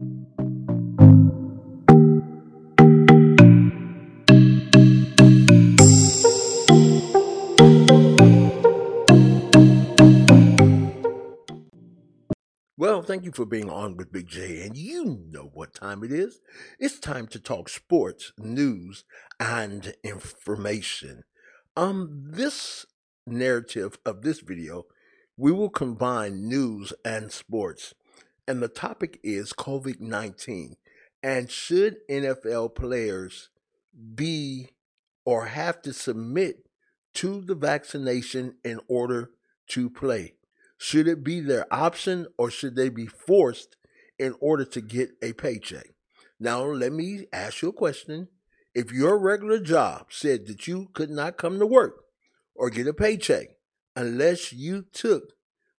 Well, thank you for being on with Big J, and you know what time it is. It's time to talk sports, news, and information. Um, this narrative of this video, we will combine news and sports, and the topic is COVID 19. And should NFL players be or have to submit to the vaccination in order to play? Should it be their option or should they be forced in order to get a paycheck? Now, let me ask you a question. If your regular job said that you could not come to work or get a paycheck unless you took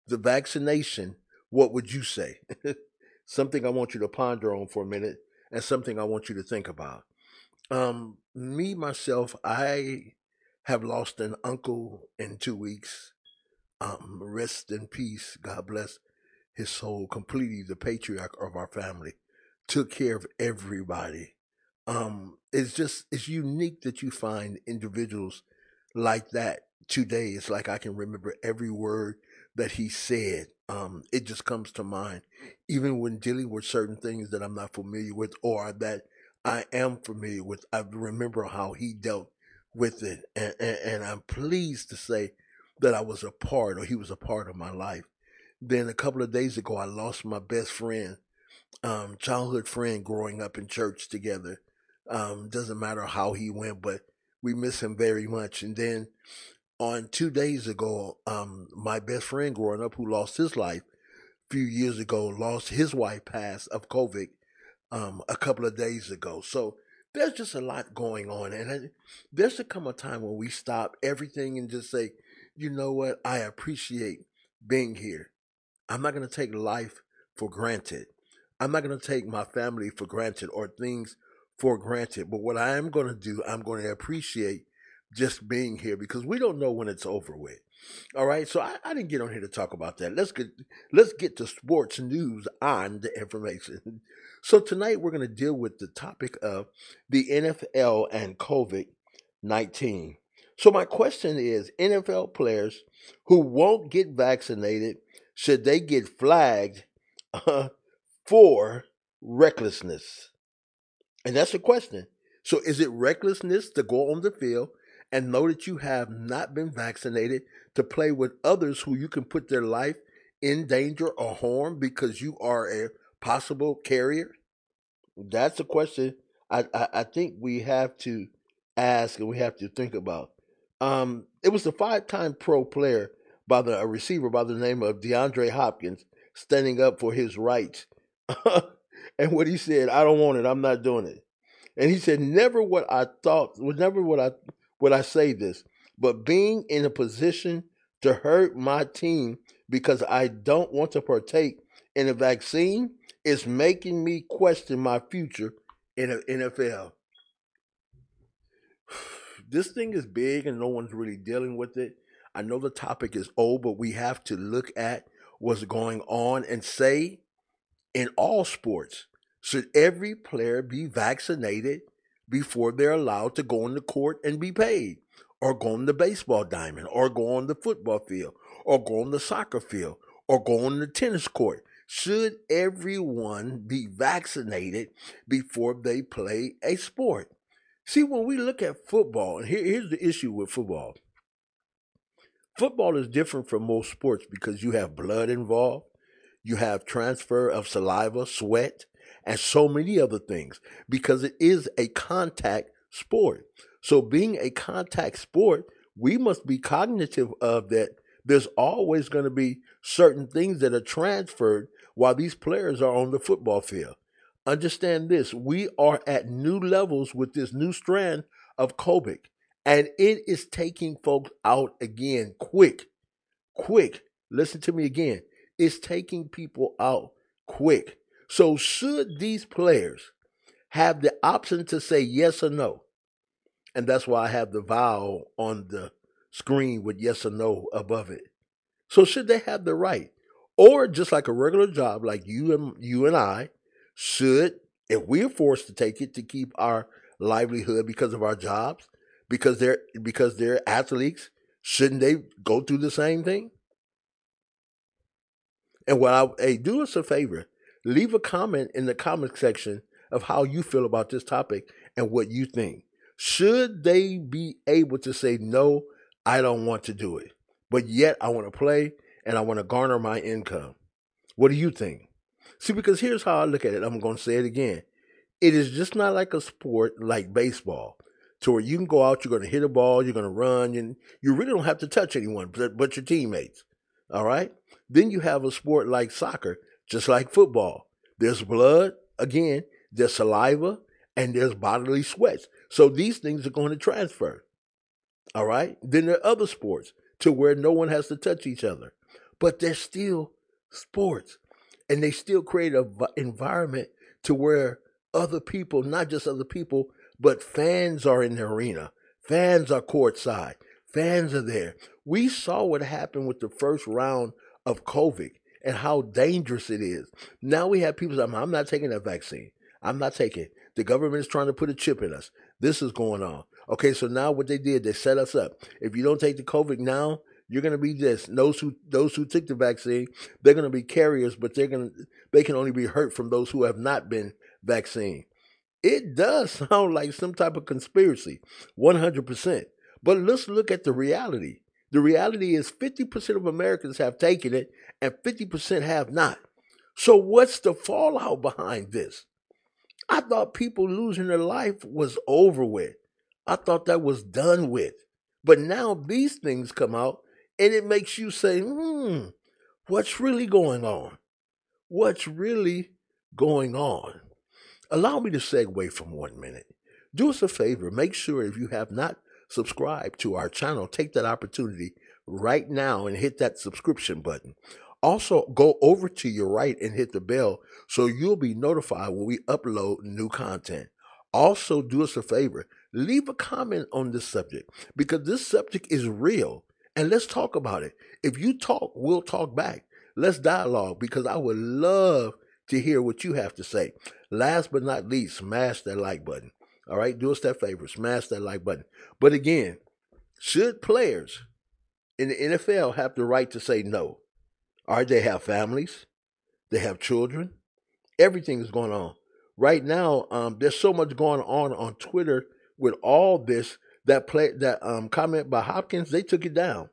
the vaccination, what would you say? something I want you to ponder on for a minute and something I want you to think about. Um, me, myself, I have lost an uncle in two weeks. Um, rest in peace. God bless his soul. Completely the patriarch of our family. Took care of everybody. Um, it's just, it's unique that you find individuals like that today. It's like I can remember every word that he said. Um, it just comes to mind, even when dealing with certain things that I'm not familiar with or that I am familiar with. I remember how he dealt with it, and, and, and I'm pleased to say that I was a part, or he was a part of my life. Then a couple of days ago, I lost my best friend, um, childhood friend, growing up in church together. Um, doesn't matter how he went, but we miss him very much. And then on two days ago, um, my best friend growing up who lost his life a few years ago, lost his wife passed of COVID um, a couple of days ago. So there's just a lot going on. And there's to come a time when we stop everything and just say, you know what? I appreciate being here. I'm not going to take life for granted. I'm not going to take my family for granted or things for granted. But what I am going to do, I'm going to appreciate just being here because we don't know when it's over with. All right, so I, I, didn't get on here to talk about that. Let's get let's get to sports news on the information. So tonight we're going to deal with the topic of the NFL and COVID nineteen. So my question is: NFL players who won't get vaccinated should they get flagged uh, for recklessness? And that's the question. So is it recklessness to go on the field and know that you have not been vaccinated to play with others who you can put their life in danger or harm because you are a possible carrier? That's a question I, I, I think we have to ask and we have to think about. Um, it was a five-time pro player by the a receiver by the name of DeAndre Hopkins standing up for his rights. and what he said, I don't want it. I'm not doing it. And he said, never what I thought, was never what I would I say this, but being in a position to hurt my team because I don't want to partake in a vaccine is making me question my future in the NFL. This thing is big and no one's really dealing with it. I know the topic is old, but we have to look at what's going on and say in all sports, should every player be vaccinated before they're allowed to go the court and be paid, or go on the baseball diamond, or go on the football field, or go on the soccer field, or go on the tennis court. Should everyone be vaccinated before they play a sport? See, when we look at football, and here, here's the issue with football football is different from most sports because you have blood involved, you have transfer of saliva, sweat, and so many other things because it is a contact sport. So, being a contact sport, we must be cognitive of that there's always going to be certain things that are transferred while these players are on the football field. Understand this we are at new levels with this new strand of COVID, and it is taking folks out again quick. Quick. Listen to me again. It's taking people out quick. So, should these players have the option to say yes or no? And that's why I have the vowel on the screen with yes or no above it. So, should they have the right? Or just like a regular job, like you and you and I, Should, if we're forced to take it to keep our livelihood because of our jobs, because they're because they're athletes, shouldn't they go through the same thing? And what I hey, do us a favor, leave a comment in the comment section of how you feel about this topic and what you think. Should they be able to say no, I don't want to do it, but yet I want to play and I want to garner my income? What do you think? See, because here's how I look at it. I'm going to say it again. It is just not like a sport like baseball, to where you can go out, you're going to hit a ball, you're going to run, and you really don't have to touch anyone but, but your teammates. All right? Then you have a sport like soccer, just like football. There's blood, again, there's saliva, and there's bodily sweats. So these things are going to transfer. All right? Then there are other sports to where no one has to touch each other, but they're still sports. And they still create an environment to where other people, not just other people, but fans are in the arena. Fans are courtside. Fans are there. We saw what happened with the first round of COVID and how dangerous it is. Now we have people saying, I'm not taking that vaccine. I'm not taking it. The government is trying to put a chip in us. This is going on. Okay, so now what they did, they set us up. If you don't take the COVID now, you're going to be this. Those who those who took the vaccine, they're going to be carriers, but they're going to they can only be hurt from those who have not been vaccinated. It does sound like some type of conspiracy, 100%. But let's look at the reality. The reality is 50% of Americans have taken it and 50% have not. So what's the fallout behind this? I thought people losing their life was over with. I thought that was done with. But now these things come out and it makes you say, hmm, what's really going on? What's really going on? Allow me to segue from one minute. Do us a favor, make sure if you have not subscribed to our channel, take that opportunity right now and hit that subscription button. Also, go over to your right and hit the bell so you'll be notified when we upload new content. Also, do us a favor, leave a comment on this subject because this subject is real and let's talk about it. If you talk, we'll talk back. Let's dialogue because I would love to hear what you have to say. Last but not least, smash that like button. All right, do us that favor, smash that like button. But again, should players in the NFL have the right to say no? All right, they have families, they have children, everything is going on. Right now, um, there's so much going on on Twitter with all this that play that um, comment by Hopkins, they took it down.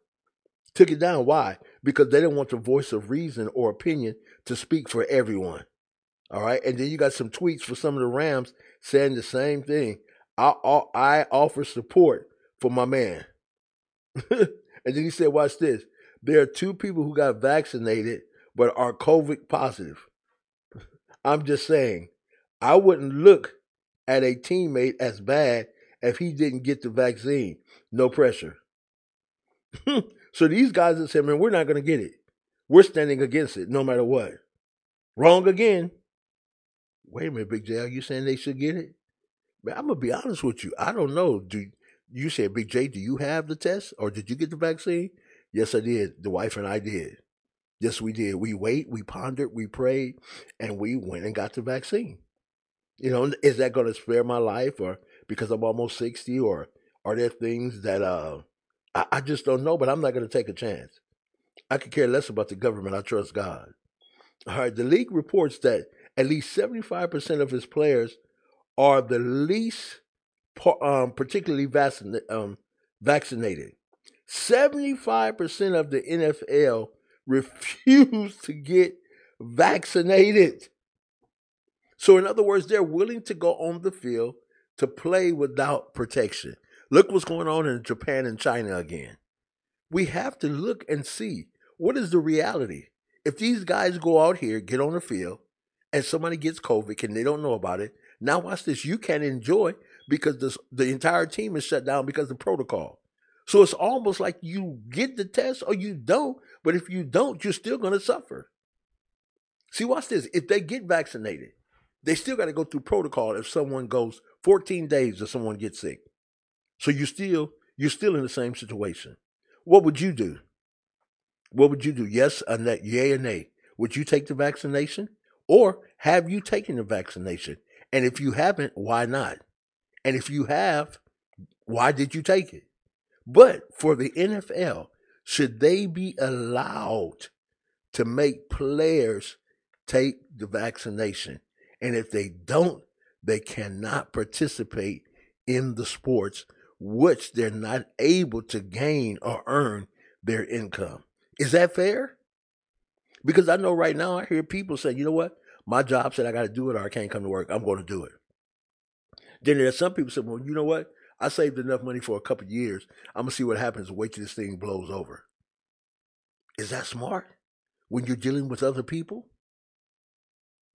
Took it down. Why? Because they didn't want the voice of reason or opinion to speak for everyone. All right, and then you got some tweets for some of the Rams saying the same thing. I I offer support for my man, and then he said, "Watch this. There are two people who got vaccinated but are COVID positive." I'm just saying, I wouldn't look at a teammate as bad if he didn't get the vaccine. No pressure. so these guys that said, man, we're not going to get it. We're standing against it no matter what. Wrong again. Wait a minute, Big J, are you saying they should get it? Man, I'm to be honest with you. I don't know. Do You said, Big J, do you have the test or did you get the vaccine? Yes, I did. The wife and I did. Yes, we did. We wait, we pondered, we prayed, and we went and got the vaccine. You know, is that going to spare my life or because I'm almost 60 or are there things that uh I, I just don't know, but I'm not going to take a chance. I could care less about the government. I trust God. All right, the league reports that at least 75% of his players are the least um, particularly vaccinated. Um, vaccinated. 75% of the NFL refuse to get vaccinated. So, in other words, they're willing to go on the field to play without protection. Look what's going on in Japan and China again. We have to look and see what is the reality. If these guys go out here, get on the field, and somebody gets COVID and they don't know about it, now watch this. You can't enjoy because this, the entire team is shut down because of protocol. So it's almost like you get the test or you don't, but if you don't, you're still going to suffer. See, watch this. If they get vaccinated, they still got to go through protocol if someone goes 14 days if someone gets sick. So you still you're still in the same situation. What would you do? What would you do? Yes or nay? Yay or nay? Would you take the vaccination? Or have you taken the vaccination? And if you haven't, why not? And if you have, why did you take it? But for the NFL, should they be allowed to make players take the vaccination? And if they don't, they cannot participate in the sports which they're not able to gain or earn their income. Is that fair? Because I know right now I hear people say, you know what? My job said I got to do it or I can't come to work. I'm going to do it. Then there's some people say, well, you know what? I saved enough money for a couple years. I'm going to see what happens. Wait till this thing blows over. Is that smart when you're dealing with other people?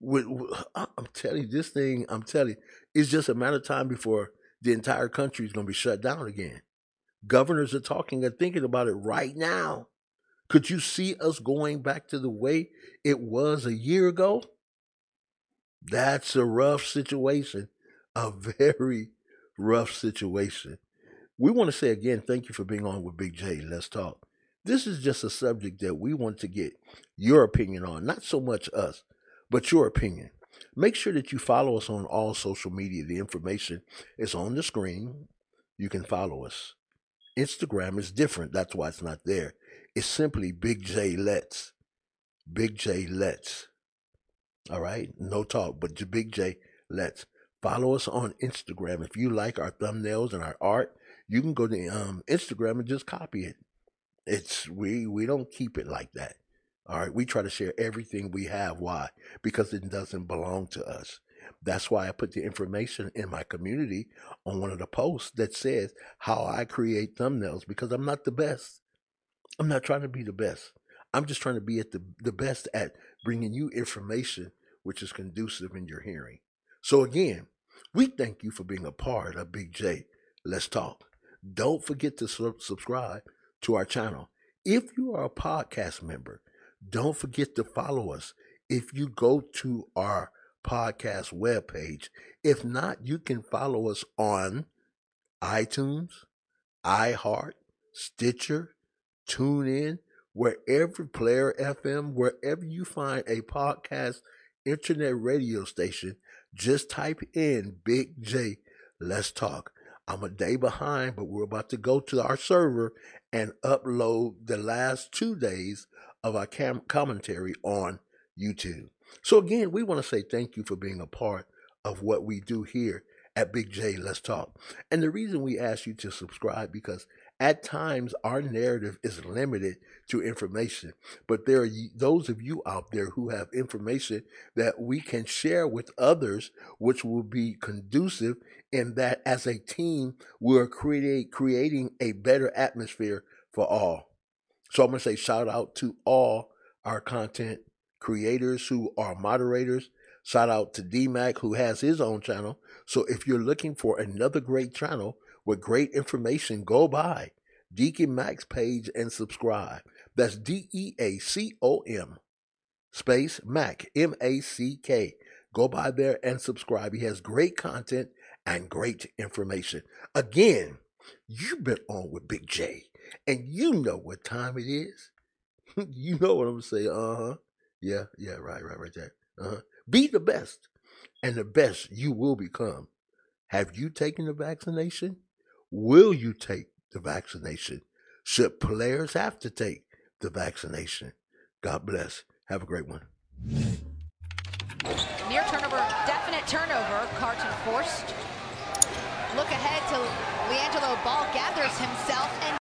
With, I'm telling you, this thing, I'm telling you, it's just a matter of time before the entire country is going to be shut down again. Governors are talking and thinking about it right now. Could you see us going back to the way it was a year ago? That's a rough situation, a very rough situation. We want to say again, thank you for being on with Big J. Let's talk. This is just a subject that we want to get your opinion on, not so much us, but your opinion. Make sure that you follow us on all social media. The information is on the screen. You can follow us. Instagram is different. That's why it's not there. It's simply Big J Let's. Big J Let's. All right? No talk, but Big J Let's. Follow us on Instagram. If you like our thumbnails and our art, you can go to um, Instagram and just copy it. It's we we don't keep it like that. All right, we try to share everything we have. Why? Because it doesn't belong to us. That's why I put the information in my community on one of the posts that says how I create thumbnails because I'm not the best. I'm not trying to be the best. I'm just trying to be at the, the best at bringing you information which is conducive in your hearing. So again, we thank you for being a part of Big J. Let's talk. Don't forget to su- subscribe to our channel. If you are a podcast member, don't forget to follow us. If you go to our podcast webpage, if not, you can follow us on iTunes, iHeart, Stitcher, TuneIn, wherever Player FM, wherever you find a podcast internet radio station, just type in Big J. Let's talk. I'm a day behind, but we're about to go to our server and upload the last two days of our cam- commentary on YouTube. So, again, we want to say thank you for being a part of what we do here at Big J Let's Talk. And the reason we ask you to subscribe because at times our narrative is limited to information, but there are those of you out there who have information that we can share with others, which will be conducive in that as a team, we're create, creating a better atmosphere for all. So I'm going to say shout out to all our content creators who are moderators. Shout out to DMAC who has his own channel. So if you're looking for another great channel with great information, go by Deacon Mac's page and subscribe. That's D E A C O M space Mac M A C K. Go by there and subscribe. He has great content and great information. Again, you've been on with Big J, and you know what time it is. you know what I'm saying. Uh huh. Yeah, yeah, right, right, right there. Uh huh. Be the best, and the best you will become. Have you taken the vaccination? Will you take the vaccination? Should players have to take the vaccination? God bless. Have a great one. Near turnover, definite turnover. Carton forced. Look ahead to LiAngelo. Ball gathers himself and